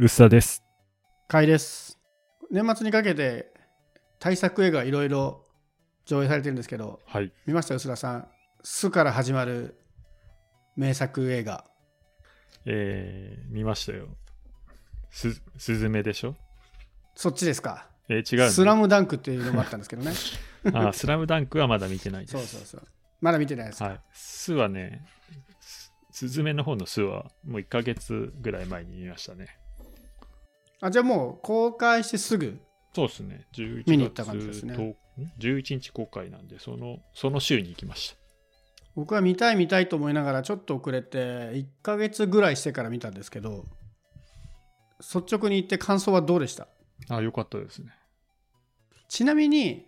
薄田です。買いです年末にかけて対策映画いろいろ上映されてるんですけどはい。見ました？薄田さん「す」から始まる名作映画えー、見ましたよ。す、すずめでしょ？そっちですかえー、違うの？スラムダンクっていうのもあったんですけどね あ、スラムダンクはまだ見てないです。そうそうそうまだ見てないですか、はい。すはね、すすずめの方のすはもう1ヶ月ぐらい前に見ましたね。あじゃあもう公開してすぐ？そうですね。11見に行った感じですね月10ん11日公開なんで、その、その週に行きまし僕は見たい見たいと思いながらちょっと遅れて1ヶ月ぐらいしてから見たんですけど率直に言って感想はどうでした？た。あ、よかったですね。ちなみに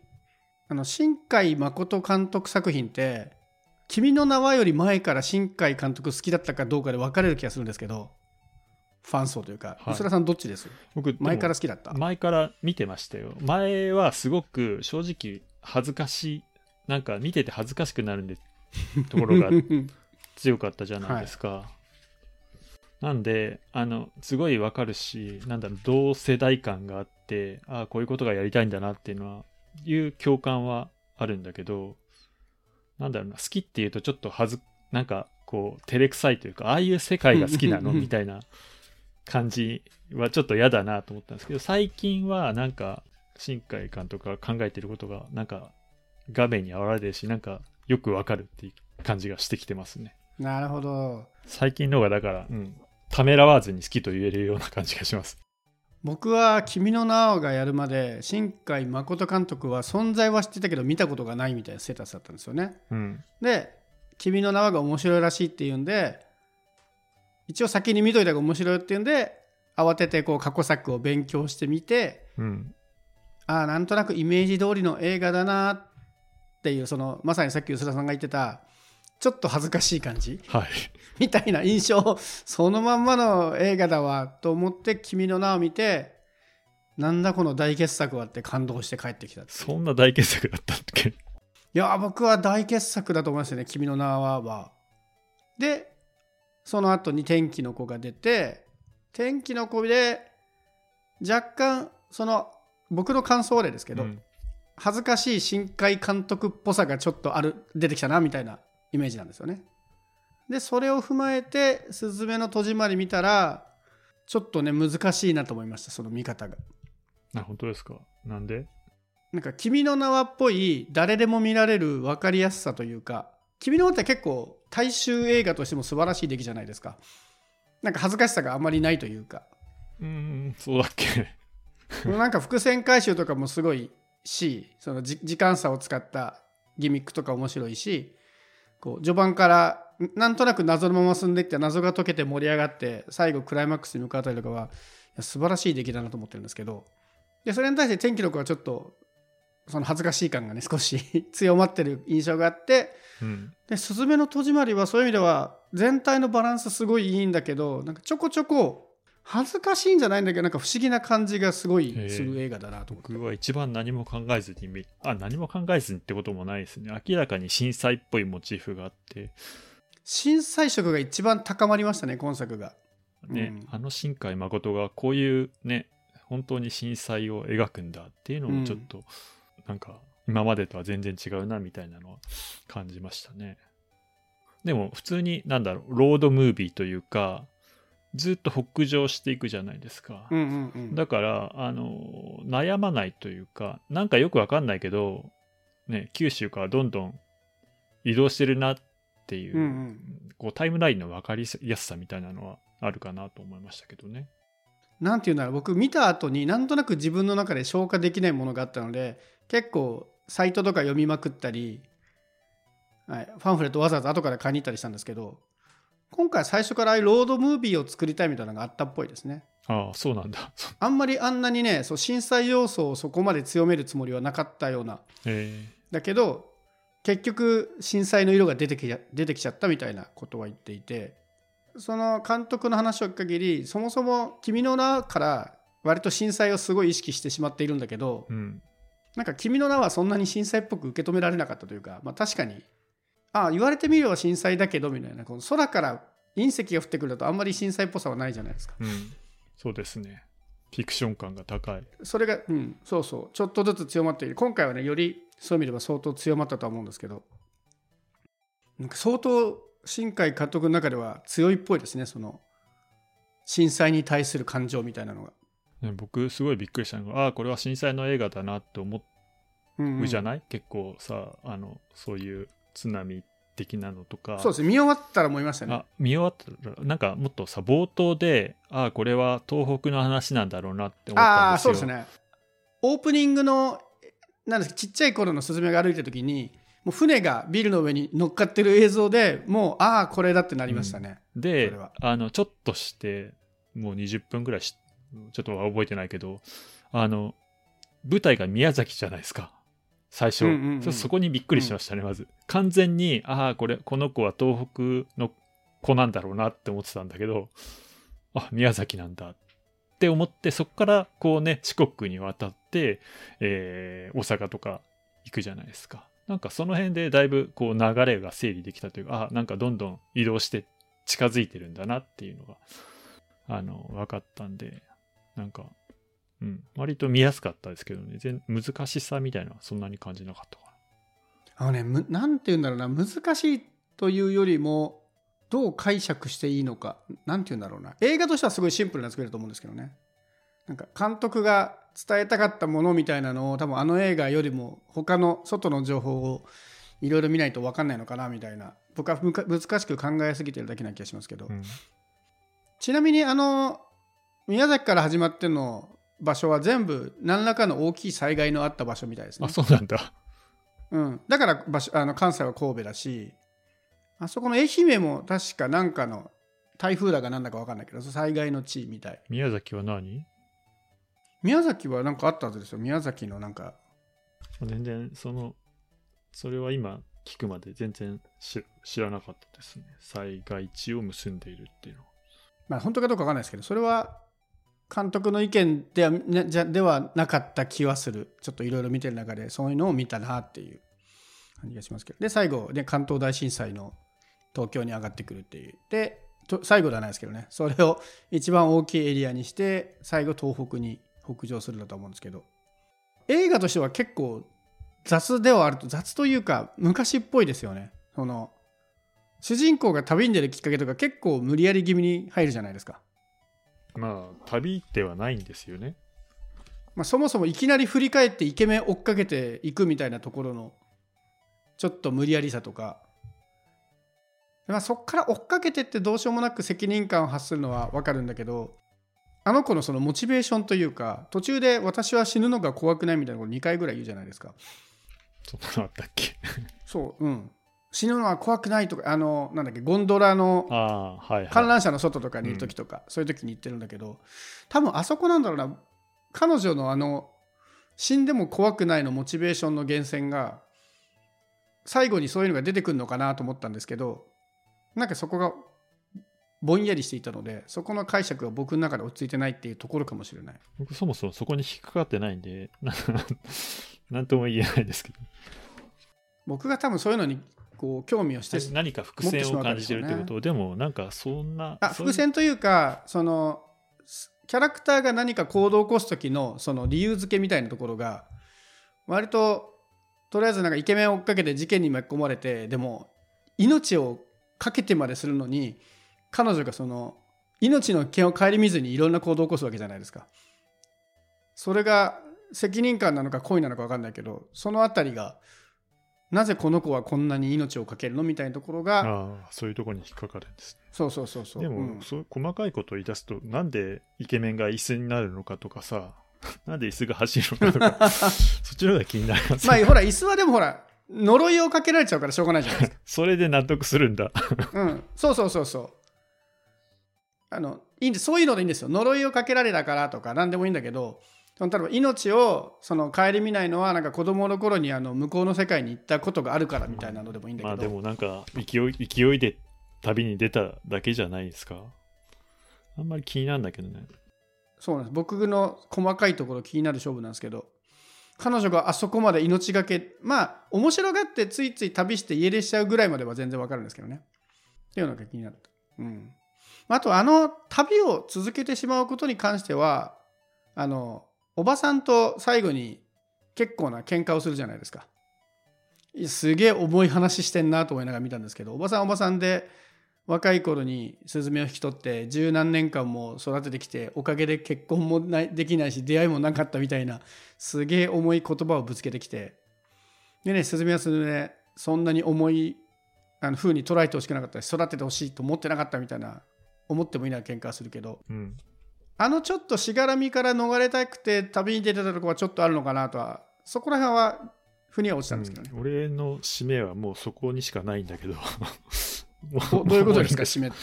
あの新海誠監督作品って「君の名は」より前から新海監督好きだったかどうかで分かれる気がするんですけどファン層というかはい。薄田さんどっちです？僕、前からら好きだった？前から見てましたよ。前はすごく正直恥ずかしい、なんか見てて恥ずかしくなるんで、ところが強かったじゃないですか。なんで、あの、すごいわかるし、なんだろう、同世代感があって、ああ、こういうことがやりたいんだなっていうのは、いう共感はあるんだけど、なんだろうな、好きっていうとちょっと恥ず、なんか、こう、照れくさいというか、ああいう世界が好きなの？みたいな感じはちょっと嫌だなと思ったんですけど、最近はなんか、新海監督が考えてることが、なんか、画面に現れてるし、なんか、よくわかるっていう感じがしてきてますね。なるほど最近のがだから、うん、ためらわずに好きと言えるような感じがします。僕は「君の名は」がやるまで新海誠監督は存在は知ってたけど見たことがないみたいなステータスだったんですよねうん。で「君の名は」が面白いらしいっていうんで一応先に見といた方が面白いっていうんで慌ててこう過去作を勉強してみてうん。ああなんとなくイメージ通りの映画だなっていうそのまさにさっき薄田さんが言ってたちょっと恥ずかしい感じはい。みたいな印象そのまんまの映画だわと思って「君の名」を見てなんだこの大傑作はって感動して帰ってきたそんな大傑作だったっけ？いや僕は大傑作だと思いますよね「君の名は」は。でその後に「天気の子」が出て「天気の子」で若干その僕の感想でですけど、うん恥ずかしい新海監督っぽさがちょっとある出てきたなみたいなイメージなんですよね。でそれを踏まえて「すずめの戸締まり」見たらちょっとね難しいなと思いましたその見方が。あ、本当ですか？なんで？なんか「君の名は」っぽい誰でも見られる分かりやすさというか「君の名は」って結構大衆映画としても素晴らしい出来じゃないですか。なんか恥ずかしさがあんまりないというか。うーん、そうだっけ。なんか伏線回収とかもすごいしそのじ時間差を使ったギミックとか面白いしこう序盤からんなんとなく謎のまま進んでいって謎が解けて盛り上がって最後クライマックスに向かったりとかは素晴らしい出来だなと思ってるんですけど。でそれに対して天気の子はちょっとその恥ずかしい感がね少し 強まってる印象があってうん。で「すずめの戸締まり」はそういう意味では全体のバランスすごいいいんだけどなんかちょこちょこ恥ずかしいんじゃないんだけどなんか不思議な感じがすごいする映画だなと思って僕は一番何も考えずに見、あ、何も考えずにってこともないですね。明らかに震災っぽいモチーフがあって、震災色が一番高まりましたね今作がね、うんあの新海誠がこういうね、本当に震災を描くんだっていうのをちょっと、なんか今までとは全然違うなみたいなのは感じましたね。でも普通になんだろう、ロードムービーというか、ずっと北上していくじゃないですか。うんうんうんだから、あの、悩まないというか、なんかよくわかんないけど、ね、九州からどんどん移動してるなっていう、うんうんこうタイムラインの分かりやすさみたいなのはあるかなと思いましたけどね。なんていうんだろう僕見た後になんとなく自分の中で消化できないものがあったので結構サイトとか読みまくったり、はい、ファンフレットわざわざ後から買いに行ったりしたんですけど今回最初からロードムービーを作りたいみたいなのがあったっぽいですねああ、そうなんだ。そあんまりあんなにねそう震災要素をそこまで強めるつもりはなかったようなえだけど結局震災の色が出てきちゃ出てきちゃったみたいなことは言っていてその監督の話を聞く限りそもそも「君の名」から割と震災をすごい意識してしまっているんだけどーうん。なんか「君の名」はそんなに震災っぽく受け止められなかったというか、まあ、確かにああ言われてみれば震災だけどみたいなこの空から隕石が降ってくるとあんまり震災っぽさはないじゃないですか。うん。そうですね。フィクション感が高い。それが、うん、そうそう、ちょっとずつ強まっている。今回はね、よりそういう意味では相当強まったとは思うんですけど、なんか相当、新海監督の中では強いっぽいですね、その、震災に対する感情みたいなのが。ね僕、すごいびっくりしたのが、ああ、これは震災の映画だなって思うんうんうじゃない、結構さ、あの、そういう津波的なのとか。そうですね、見終わったら思いましたね。あ見終わったらなんかもっとさ冒頭でああこれは東北の話なんだろうなって思ったんですよそうですね。オープニングの、なんですか、ちっちゃい頃のスズメが歩いた時に、もう船がビルの上に乗っかってる映像でもう、ああ、これだってなりましたね。でそれはあのちょっとしてもう20分ぐらいしちょっとは覚えてないけどあの舞台が宮崎じゃないですか。最初、うんうんうん。そそこにびっくりしましたね、まず。完全にああこれこの子は東北の子なんだろうなって思ってたんだけどあ宮崎なんだ。って思ってそこからこうね四国に渡って、えー大阪とか行くじゃないですか。なんかその辺でだいぶこう流れが整理できたというかあなんかどんどん移動して近づいてるんだなっていうのがあの分かったんでなんか、うん、割と見やすかったですけどね。全難しさみたいなそんなに感じなかったかあのね、むなんて言うんだろうな、難しいというよりも、どう解釈していいのか、なんて言うんだろうな。映画としてはすごいシンプルな作りだと思うんですけどね。なんか監督が伝えたかったものみたいなのを多分あの映画よりも他の外の情報をいろいろ見ないと分かんないのかなみたいな。僕はむか難しく考えすぎてるだけな気がしますけど、な、うん。ちなみにあの宮崎から始まっての場所は全部何らかの大きい災害のあった場所みたいですね。あ。そうなんだ。うん、だから場所あの関西は神戸だしあそこの愛媛も確かなんかの台風だかなんだか分かんないけど災害の地みたい。宮崎は何？宮崎はなんかあったはずですよ。宮崎のなんか。全然そのそれは今聞くまで全然知知らなかったですね。災害地を結んでいるっていうのは。まあ本当かどうか分かんないですけどそれは監督の意見ではねじゃではなかった気はする。ちょっといろいろ見てる中でそういうのを見たなっていう感じがしますけど。で最後で関東大震災の東京に上がってくるっていう。でと最後ではないですけどね。それを一番大きいエリアにして最後東北に北上するんだと思うんですけど。映画としては結構雑ではあると雑というか昔っぽいですよね。その主人公が旅に出るきっかけとか結構無理やり気味に入るじゃないですか。まあ旅ではないんですよね。まあ、そもそもいきなり振り返ってイケメン追っかけていくみたいなところのちょっと無理やりさとか、まあ、そっから追っかけてってどうしようもなく責任感を発するのは分かるんだけどあの子のそのモチベーションというか途中で私は死ぬのが怖くないみたいなこと2回ぐらい言うじゃないですか。そんなのあったっけ？そううん死ぬのは怖くないとかあのなんだっけゴンドラの観覧車の外とかにいる時とか、そういう時に言ってるんだけど多分あそこなんだろうな。彼女のあの死んでも怖くないのモチベーションの源泉が最後にそういうのが出てくるのかなと思ったんですけどなんかそこがぼんやりしていたのでそこの解釈が僕の中で落ち着いてないっていうところかもしれない。僕そもそもそこに引っかかってないんでななんとも言えないですけど。僕が多分そういうのにこう興味をして何か伏線を感じてるってこと？でもなんかそんなあ伏線というかそのキャラクターが何か行動を起こす時のその理由付けみたいなところが割ととりあえずなんかイケメンを追っかけて事件に巻き込まれてでも命をかけてまでするのに彼女がその命の危険を顧みずにいろんな行動を起こすわけじゃないですか。それが責任感なのか恋なのか分かんないけどそのあたりがなぜこの子はこんなに命をかけるのみたいなところがああそういうところに引っかかるんですねそうそうそうそう。でも、うんそう細かいことを言い出すとなんでイケメンが椅子になるのかとかさ なんで椅子が走るのかとか そっちの方が気になります、まあほら椅子はでもほら呪いをかけられちゃうからしょうがないじゃないですか。それで納得するんだうん、そうそうそうそう。あのいいんですそういうのでいいんですよ。呪いをかけられたからとか何でもいいんだけどその例えば命をその顧みないのはなんか子供の頃にあの向こうの世界に行ったことがあるからみたいなのでもいいんだけど、まあでもなんか勢い勢いで旅に出ただけじゃないですか。あんまり気になるんだけどね。そうなんです。僕の細かいところ気になる勝負なんですけど。彼女があそこまで命がけまあ面白がってついつい旅して家出しちゃうぐらいまでは全然わかるんですけどね。っていうのが気になったうん。あとあの旅を続けてしまうことに関してはあのおばさんと最後に結構な喧嘩をするじゃないですか。すげえ重い話してんなと思いながら見たんですけどおばさんおばさんで若い頃にスズメを引き取って十何年間も育ててきておかげで結婚もできないし出会いもなかったみたいなすげえ重い言葉をぶつけてきて。でねスズメはスズメそんなに重いあの風に捉えてほしくなかったし育ててほしいと思ってなかったみたいな思ってもいない喧嘩するけど、うん、あのちょっとしがらみから逃れたくて旅に出てたとこはちょっとあるのかなとはそこら辺は腑には落ちたんですけどね、うん、俺の使命はもうそこにしかないんだけど。どういうことですか締めって？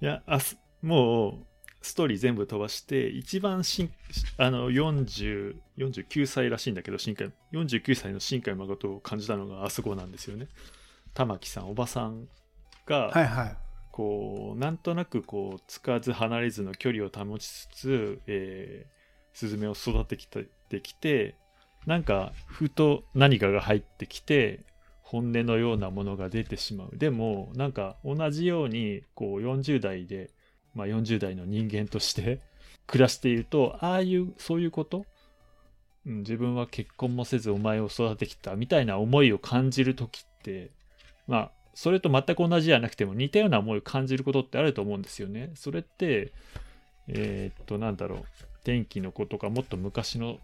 いやあもうストーリー全部飛ばして一番しあの40 49歳らしいんだけど新海49歳の新海誠を感じたのがあそこなんですよね。玉木さんおばさんが、はいはい、こうなんとなくこうつかず離れずの距離を保ちつつ、えー、スズメを育ててきてなんかふと何かが入ってきて本音のようなものが出てしまう。でもなんか同じようにこう40代で、まあ、40代の人間として 暮らしているとああいうそういうこと、うん、自分は結婚もせずお前を育ててきたみたいな思いを感じる時ってまあそれと全く同じじゃなくても似たような思いを感じることってあると思うんですよね。それってえー、っとなんだろう天気の子とかもっと昔の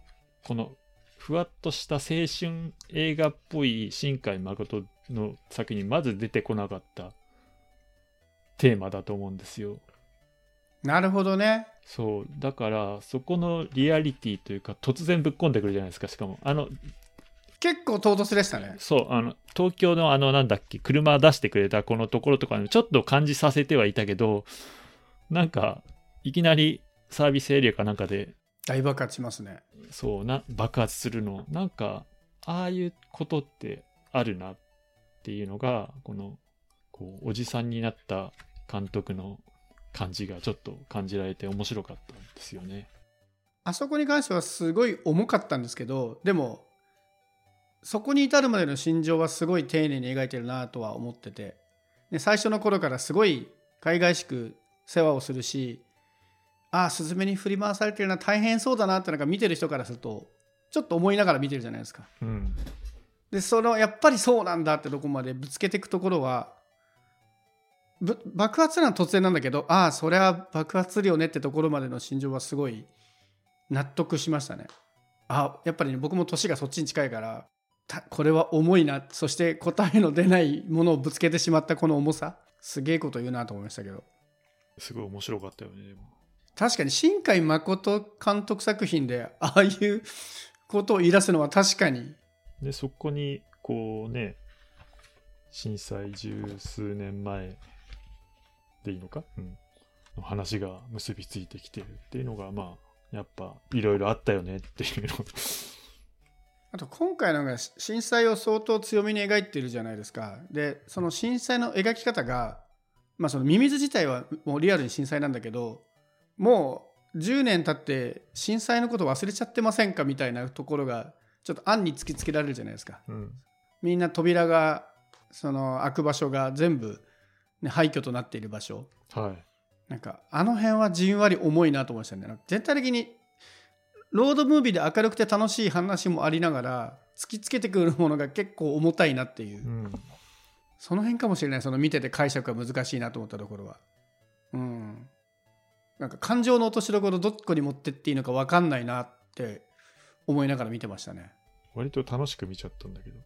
このふわっとした青春映画っぽい新海誠の作にまず出てこなかったテーマだと思うんですよ。なるほどね。そう。だから、そこのリアリティというか、突然ぶっ込んでくるじゃないですか、しかも。あの、結構唐突でしたね。そう。あの、東京のあの、なんだっけ、車出してくれたこのところとかにちょっと感じさせてはいたけど、なんか、いきなりサービスエリアかなんかで大爆発しますねそうな爆発するのなんかああいうことってあるなっていうのがこのこうおじさんになった監督の感じがちょっと感じられて面白かったんですよねあそこに関してはすごい重かったんですけどでもそこに至るまでの心情はすごい丁寧に描いてるなとは思っててで最初の頃からすごい海外しく世話をするしああスズメに振り回されてるのは大変そうだなってなんか見てる人からするとちょっと思いながら見てるじゃないですか。うん、でそのやっぱりそうなんだってとこまでぶつけていくところは爆発なのは突然なんだけどああそれは爆発するよねってところまでの心情はすごい納得しましたね。あやっぱり、ね、僕も年がそっちに近いからこれは重いな。そして答えの出ないものをぶつけてしまったこの重さ。すげえこと言うなと思いましたけど。すごい面白かったよね確かに新海誠監督作品でああいうことを言い出すのは確かに。でそこにこうね震災十数年前でいいのか、うん、の話が結びついてきてるっていうのがまあやっぱいろいろあったよねっていうのあと今回のが震災を相当強めに描いてるじゃないですか。でその震災の描き方がまあそのミミズ自体はもうリアルに震災なんだけどもう10年経って震災のこと忘れちゃってませんかみたいなところがちょっと案に突きつけられるじゃないですか、うん、みんな扉がその開く場所が全部、ね、廃墟となっている場所、はい、なんかあの辺はじんわり重いなと思いましたね。全体的にロードムービーで明るくて楽しい話もありながら突きつけてくるものが結構重たいなっていう、うん、その辺かもしれない。その見てて解釈が難しいなと思ったところは。うん。なんか感情の落としどころどこに持ってっていいのか分かんないなって思いながら見てましたね。割と楽しく見ちゃったんだけど。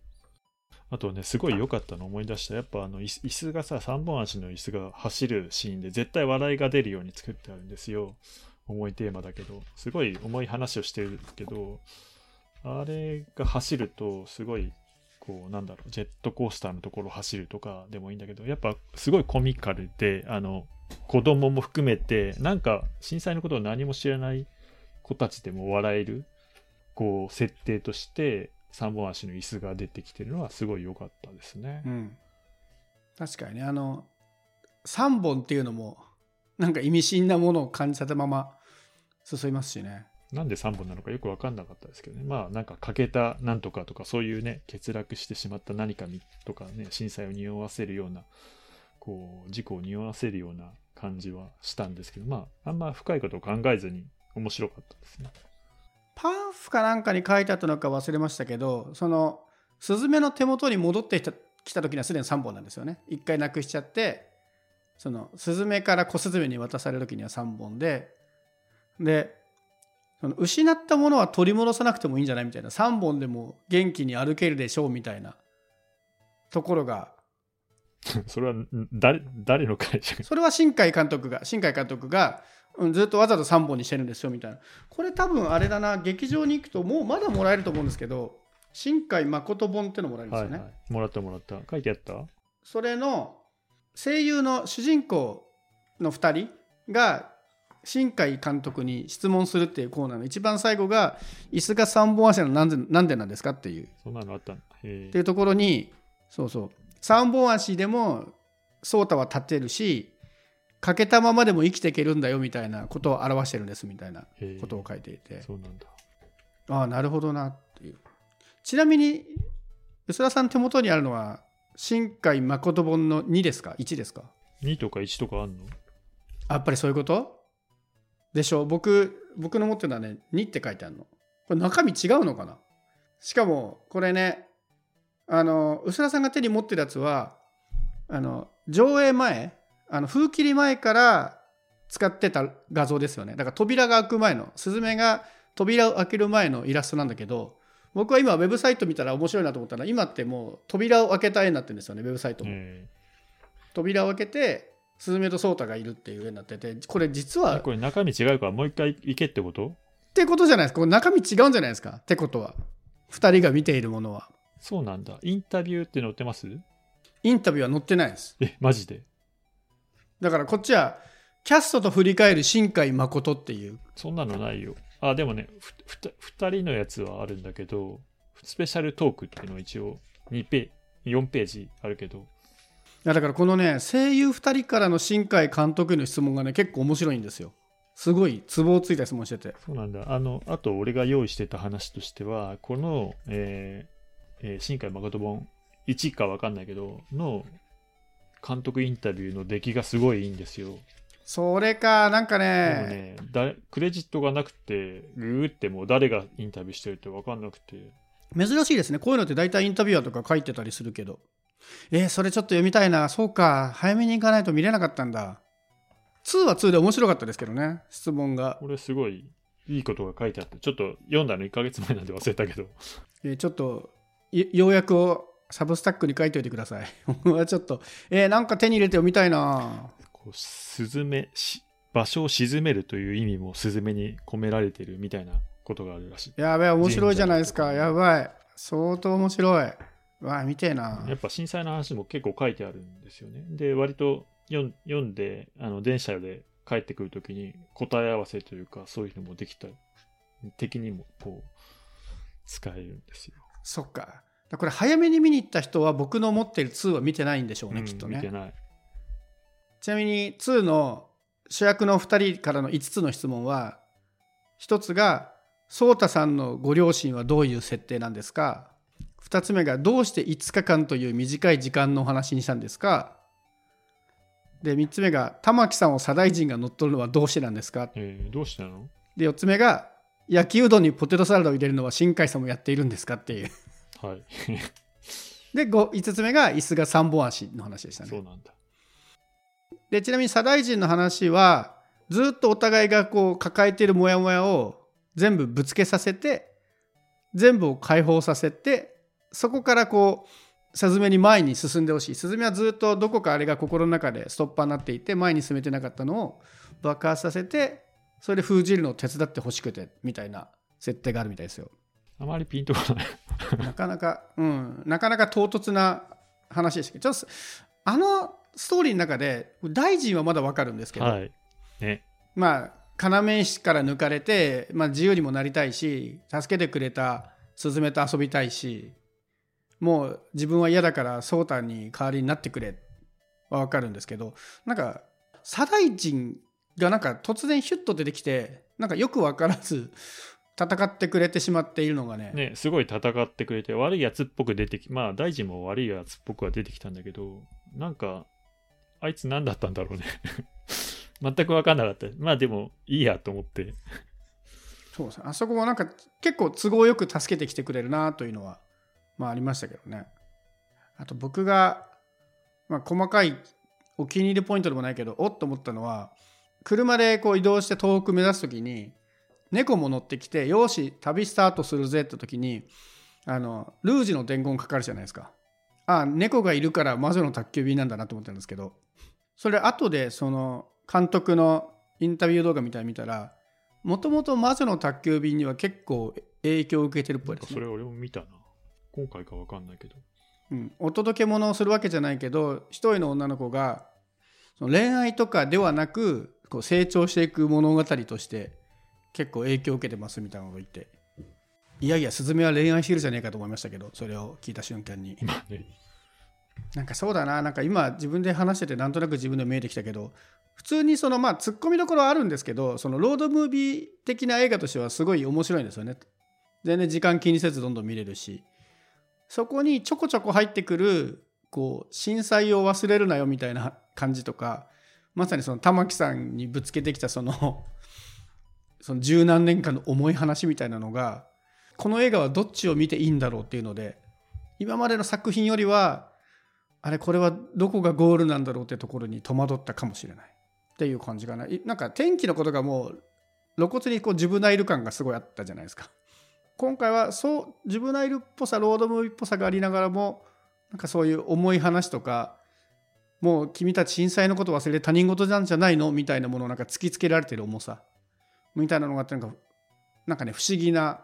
あとねすごい良かったの思い出した。やっぱあの椅子がさ3本足の椅子が走るシーンで絶対笑いが出るように作ってあるんですよ重いテーマだけどすごい重い話をしてるけどあれが走るとすごいこうなんだろうジェットコースターのところを走るとかでもいいんだけどやっぱすごいコミカルであの子供も含めて、なんか震災のことを何も知らない子たちでも笑える、こう、設定として3本足の椅子が出てきてるのはすごい良かったですね。うん。確かにね、あの、3本っていうのも、なんか意味深なものを感じたまま進みますしね。なんで3本なのかよく分かんなかったですけどね。まあなんか欠けたなんとかとかそういうね、欠落してしまった何かとかね、震災を匂わせるようなこう事故を匂わせるような感じはしたんですけど、まあ、あんま深いことを考えずに面白かったですね。パンフかなんかに書いてあったのか忘れましたけどそのスズメの手元に戻ってきた来た時にはすでに3本なんですよね1回なくしちゃってそのスズメから小スズメに渡される時には3本ででその失ったものは取り戻さなくてもいいんじゃないみたいな3本でも元気に歩けるでしょうみたいなところが それはん誰誰の会社それは新海監督が新海監督がうんずっとわざと3本にしてるんですよみたいな。これ多分あれだな劇場に行くともうまだもらえると思うんですけど新海誠本ってのもらえるんですよね、はいはい、もらったもらった。書いてあった？それの声優の主人公の2人が新海監督に質問するっていうコーナーの一番最後が「椅子が3本足なのなんでなんでなんですか?」っていうそんなのあったんだ。へっていうところにそうそう3本足でも颯太は立てるし欠けたままでも生きていけるんだよみたいなことを表してるんですみたいなことを書いていてそうなんだ。ああなるほどなっていうちなみに薄田さん手元にあるのは新海誠本の2ですか？1ですか？2とか1とかあんの？あやっぱりそういうこと？でしょう。僕僕の持ってるのはね2って書いてあるの。これ中身違うのかな？しかもこれねあの薄田さんが手に持ってるやつはあの上映前あの風切り前から使ってた画像ですよね。だから扉が開く前のスズメが扉を開ける前のイラストなんだけど僕は今ウェブサイト見たら面白いなと思ったら今ってもう扉を開けた絵になってるんですよねウェブサイトも、え扉を開けてスズメとソウタがいるっていう絵になっててこれ実はえこれ中身違うからもう一回行けってこと？ってことじゃないですか。これ中身違うんじゃないですか？ってことは。二人が見ているものは。そうなんだ。インタビューって載ってます？インタビューは載ってないです。え、マジで？だからこっちは、キャストと振り返る新海誠っていう。そんなのないよ。あ、でもね、ふふた二人のやつはあるんだけど、スペシャルトークっていうのは一応2ペ4ページあるけど、いやだからこのね、声優二人からの新海監督への質問がね、結構面白いんですよ。すごい、ツボをついた質問してて。そうなんだ。あの、あと俺が用意してた話としては、この、えーえー新海誠本1かわかんないけど、の監督インタビューの出来がすごいいいんですよ。それか、なんかね、ね、だクレジットがなくて、グーってもう誰がインタビューしてるってわかんなくて、珍しいですね。こういうのって大体インタビュアーとか書いてたりするけど。えーそれちょっと読みたいな。そうか、早めに行かないと見れなかったんだ。2は2で面白かったですけどね、質問が。これすごいいいことが書いてあって、ちょっと読んだの1ヶ月前なんで忘れたけど、えーちょっとい要約をサブスタックに書いておいてください。僕はちょっと、えーなんか手に入れて読みたいな。こうスズメし場所を沈めるという意味もスズメに込められてるみたいなことがあるらしい。やばい、面白いじゃないですか。やばい。相当面白い。うわ、見てえなや。っぱ震災の話も結構書いてあるんですよね。で、割と読んで、あの電車で帰ってくるときに答え合わせというか、そういうのもできたり、敵にもこう、使えるんですよ。そっか。これ早めに見に行った人は僕の持ってる2は見てないんでしょうね、うんきっとね。見てない。ちなみに2の主役の2人からの5つの質問は、1つが、颯太さんのご両親はどういう設定なんですか？2つ目が、どうして5日間という短い時間のお話にしたんですか？で、3つ目が、玉木さんを左大臣が乗っ取るのはどうしてなんですか？えーどうしてなの？で、4つ目が、焼きうどんにポテトサラダを入れるのは新海さんもやっているんですかっていう。はい。で、5, つ目が、椅子が3本足の話でしたね。そうなんだ。で、ちなみに左大臣の話は、ずっとお互いがこう抱えているモヤモヤを全部ぶつけさせて、全部を解放させて、そこからこう、スズメに前に進んでほしい。スズメはずっとどこかあれが心の中でストッパーになっていて、前に進めてなかったのを爆発させて、それで封じるのを手伝ってほしくて、みたいな設定があるみたいですよ。あまりピンとこない。なかなか、うん、なかなか唐突な話でしたけど、ちょっと、あのストーリーの中で、大臣はまだわかるんですけど、はい。ね。まあ、要石から抜かれて、まあ、自由にもなりたいし、助けてくれたスズメと遊びたいし、もう自分は嫌だからソータに代わりになってくれはわかるんですけど、なんか、左大臣がなんか突然ヒュッと出てきて、なんかよくわからず戦ってくれてしまっているのがね、ね、すごい戦ってくれて、悪いやつっぽく出てき、まあ、大臣も悪いやつっぽくは出てきたんだけど、なんか、あいつ何だったんだろうね。全く分かんなかった。まあでも、いいやと思って。そうですね。あそこもなんか結構都合よく助けてきてくれるなというのは、まあありましたけどね。あと僕が、まあ細かいお気に入りポイントでもないけど、おっと思ったのは、車でこう移動して遠く目指すときに、猫も乗ってきて、よし、旅スタートするぜって時に、あの、ルージュの伝言かかるじゃないですか。ああ、猫がいるから魔女の宅急便なんだなと思ったんですけど、それ後でその監督のインタビュー動画みたいに見たら、もともと魔女の宅急便には結構影響を受けてるっぽいですね。それ俺も見たな。今回か分かんないけど。うん、お届け物をするわけじゃないけど一人の女の子がその恋愛とかではなくこう成長していく物語として結構影響を受けてますみたいなことを言っていやいやスズメは恋愛してるじゃねえかと思いましたけどそれを聞いた瞬間にまあね。なんかそうだな。なんか今自分で話しててなんとなく自分で見えてきたけど普通にそのまあツッコミどころはあるんですけどそのロードムービー的な映画としてはすごい面白いんですよね。全然時間気にせずどんどん見れるし。そこにちょこちょこ入ってくるこう震災を忘れるなよみたいな感じとかまさにその玉木さんにぶつけてきたその その十何年間の重い話みたいなのがこの映画はどっちを見ていいんだろうっていうので今までの作品よりはあれこれはどこがゴールなんだろうってところに戸惑ったかもしれない。っていう感じかな。いなんか天気のことがもう露骨にこうジブナイル感がすごいあったじゃないですか。今回はそうジブナイルっぽさロードムービーっぽさがありながらもなんかそういう重い話とかもう君たち震災のこと忘れて他人事なんじゃないの？みたいなものをなんか突きつけられてる重さ。みたいなのがあってなんかなんかね不思議な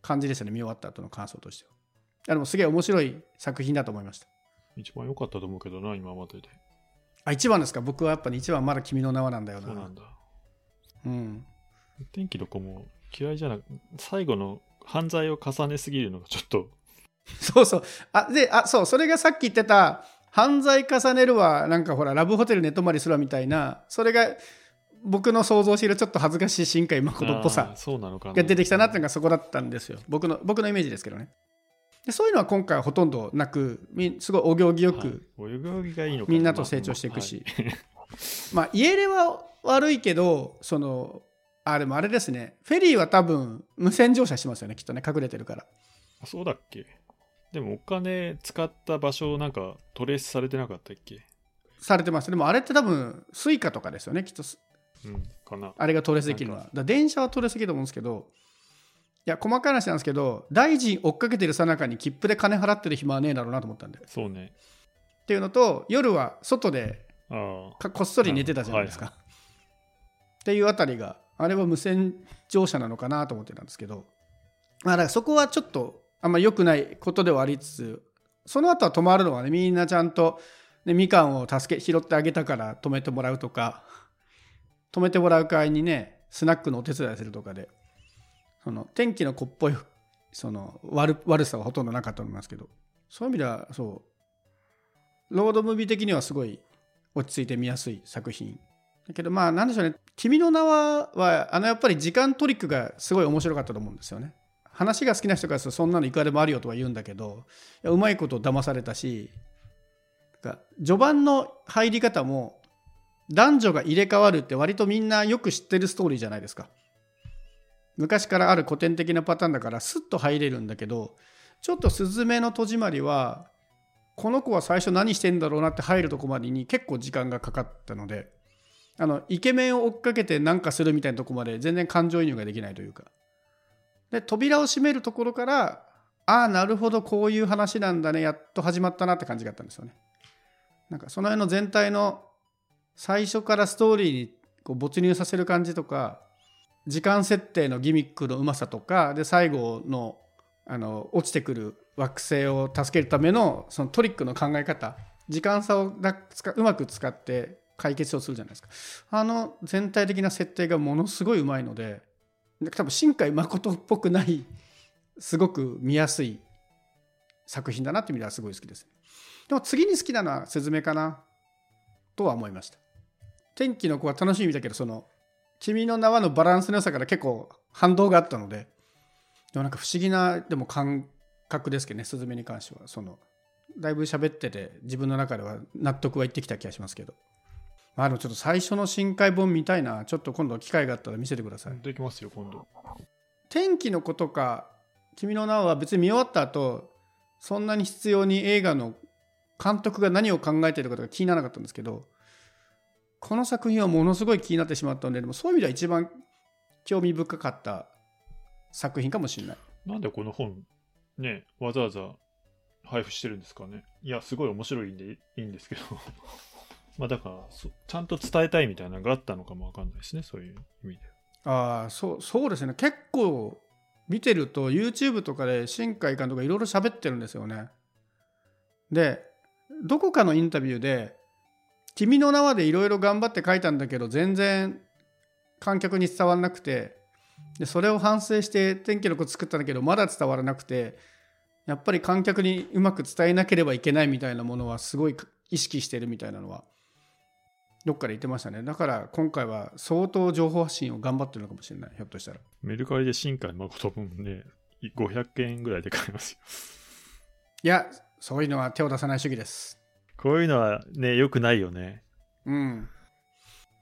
感じですよね。見終わった後の感想としては。でもすげえ面白い作品だと思いました。一番良かったと思うけどな、今までで。あ一番ですか？僕はやっぱり一番まだ君の名はなんだよな。そうなんだ。うん。天気の子も嫌いじゃなく、最後の犯罪を重ねすぎるのがちょっと、そうそう。あ、で、あ、そう、それがさっき言ってた、犯罪重ねるわ、なんかほら、ラブホテル寝泊まりするわみたいな、それが僕の想像しているちょっと恥ずかしい新海誠っぽあさーそうなのかな。が出てきたなっていうのがそこだったんですよ。僕の、僕のイメージですけどね。でそういうのは今回はほとんどなく、みすごいお行儀よく、みんなと成長していくしはい まあ家出は悪いけど、その、あ、でもあれですね、フェリーは多分無賃乗車してますよね、きっとね、隠れてるから。あそうだっけ？でもお金使った場所なんかトレースされてなかったっけ？されてます。でもあれって多分、 Suica とかですよね、きっと。うん、かな。あれがトレースできるのは。だ電車はトレースできると思うんですけど、いや、細かい話なんですけど、ダイジン追っかけてるさなかに切符で金払ってる暇はねえだろうなと思ったんで。っそうね。ていうのと、夜は外で。かこっそり寝てたじゃないですか。っていうあたりが、あれは無線乗車なのかなと思ってたんですけど、まあ、だからそこはちょっとあんま良くないことではありつつ、その後は止まるのはね、みんなちゃんと、ね、みかんを助け、拾ってあげたから止めてもらうとか、止めてもらう会にね、スナックのお手伝いするとかで、その天気の子っぽいその悪悪さはほとんどなかったと思いますけど、そういう意味では、そう、ロードムービー的にはすごい落ち着いて見やすい作品。だけどまあなんでしょうね「君の名は」はあのやっぱり時間トリックがすごい面白かったと思うんですよね。話が好きな人からするとそんなのいくらでもあるよとは言うんだけどいやうまいこと騙されたし序盤の入り方も男女が入れ替わるって割とみんなよく知ってるストーリーじゃないですか。昔からある古典的なパターンだからスッと入れるんだけどちょっと「すずめの戸締まり」はこの子は最初何してんだろうなって入るとこまでに結構時間がかかったのであのイケメンを追っかけて何かするみたいなとこまで全然感情移入ができないというか。で扉を閉めるところからああなるほどこういう話なんだねやっと始まったなって感じがあったんですよね。なんかその辺の全体の最初からストーリーにこう没入させる感じとか時間設定のギミックのうまさとかで最後のあの落ちてくる惑星を助けるためのそのトリックの考え方。時間差をうまく使って解決をするじゃないですか。あの全体的な設定がものすごいうまいので多分新海誠っぽくないすごく見やすい作品だなっていう意味ではすごい好きです。でも次に好きなのは「スズメ」かなとは思いました。天気の子は楽しみだけどその「君の名は」のバランスの良さから結構反動があったのででもなんか不思議なでも感覚ですけどねスズメに関しては。そのだいぶ喋ってて自分の中では納得はいってきた気がしますけど。まあでもちょっと最初の深海本見たいな。ちょっと今度機会があったら見せてください。できますよ、今度。天気の子とか「君の名は」別に見終わった後そんなに必要に映画の監督が何を考えているかとか気にならなかったんですけどこの作品はものすごい気になってしまったのででもそういう意味では一番興味深かった作品かもしれないなんでこの本、ね、わざわざ配布してるんですかね。いや、すごい面白いんでいいんですけど。まあだからそ、ちゃんと伝えたいみたいなのがあったのかもわかんないですね、そういう意味で。ああそうそうですね結構見てると YouTube とかで新海監督がいろいろ喋ってるんですよねでどこかのインタビューで「君の名は」でいろいろ頑張って書いたんだけど全然観客に伝わらなくてでそれを反省して天気の子作ったんだけどまだ伝わらなくてやっぱり観客にうまく伝えなければいけないみたいなものはすごい意識してるみたいなのはどっかで言ってましたね。だから今回は相当情報発信を頑張ってるのかもしれない。ひょっとしたら。メルカリで新海誠分ね、500件ぐらいで買えますよ。いやそういうのは手を出さない主義ですこういうのはね、良くないよね。うん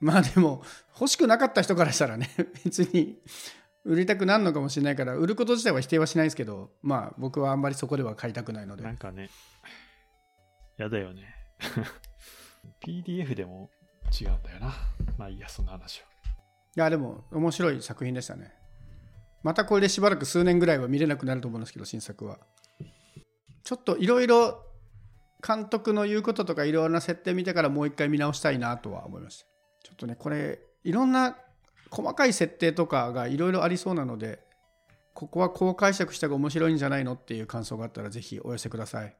まあでも欲しくなかった人からしたらね 別に売りたくなるのかもしれないから売ること自体は否定はしないですけどまあ僕はあんまりそこでは買いたくないのでなんかね、やだよね。PDF でも違うんだよな。まあいいや、そんな話は。いやでも面白い作品でしたねまたこれでしばらく数年ぐらいは見れなくなると思うんですけど新作はちょっといろいろ監督の言うこととかいろいろな設定見てからもう一回見直したいなとは思いました。ちょっとねこれいろんな細かい設定とかがいろいろありそうなのでここはこう解釈した方が面白いんじゃないのっていう感想があったらぜひお寄せください。